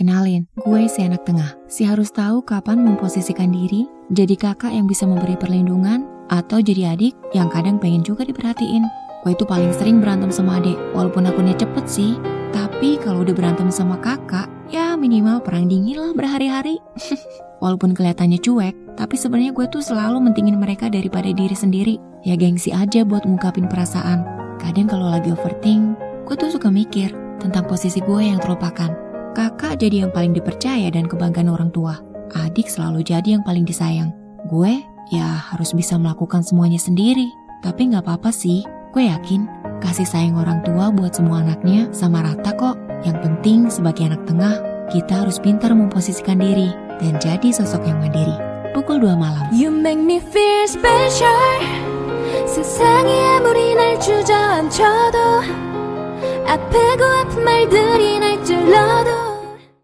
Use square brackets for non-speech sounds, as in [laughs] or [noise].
Kenalin, gue si anak tengah. Si harus tahu kapan memposisikan diri, jadi kakak yang bisa memberi perlindungan, atau jadi adik yang kadang pengen juga diperhatiin. Gue itu paling sering berantem sama adik, walaupun akunnya cepet sih. Tapi kalau udah berantem sama kakak, ya minimal perang dingin lah berhari-hari. [laughs] walaupun kelihatannya cuek, tapi sebenarnya gue tuh selalu mentingin mereka daripada diri sendiri. Ya gengsi aja buat ngungkapin perasaan. Kadang kalau lagi overthink, gue tuh suka mikir tentang posisi gue yang terlupakan. Kakak jadi yang paling dipercaya dan kebanggaan orang tua. Adik selalu jadi yang paling disayang. Gue ya harus bisa melakukan semuanya sendiri. Tapi nggak apa-apa sih, gue yakin kasih sayang orang tua buat semua anaknya sama rata kok. Yang penting sebagai anak tengah, kita harus pintar memposisikan diri dan jadi sosok yang mandiri. Pukul 2 malam. You make me feel special 세상이 아무리 날 주저앉혀도 아프고 아픈 말들이 날 찔러도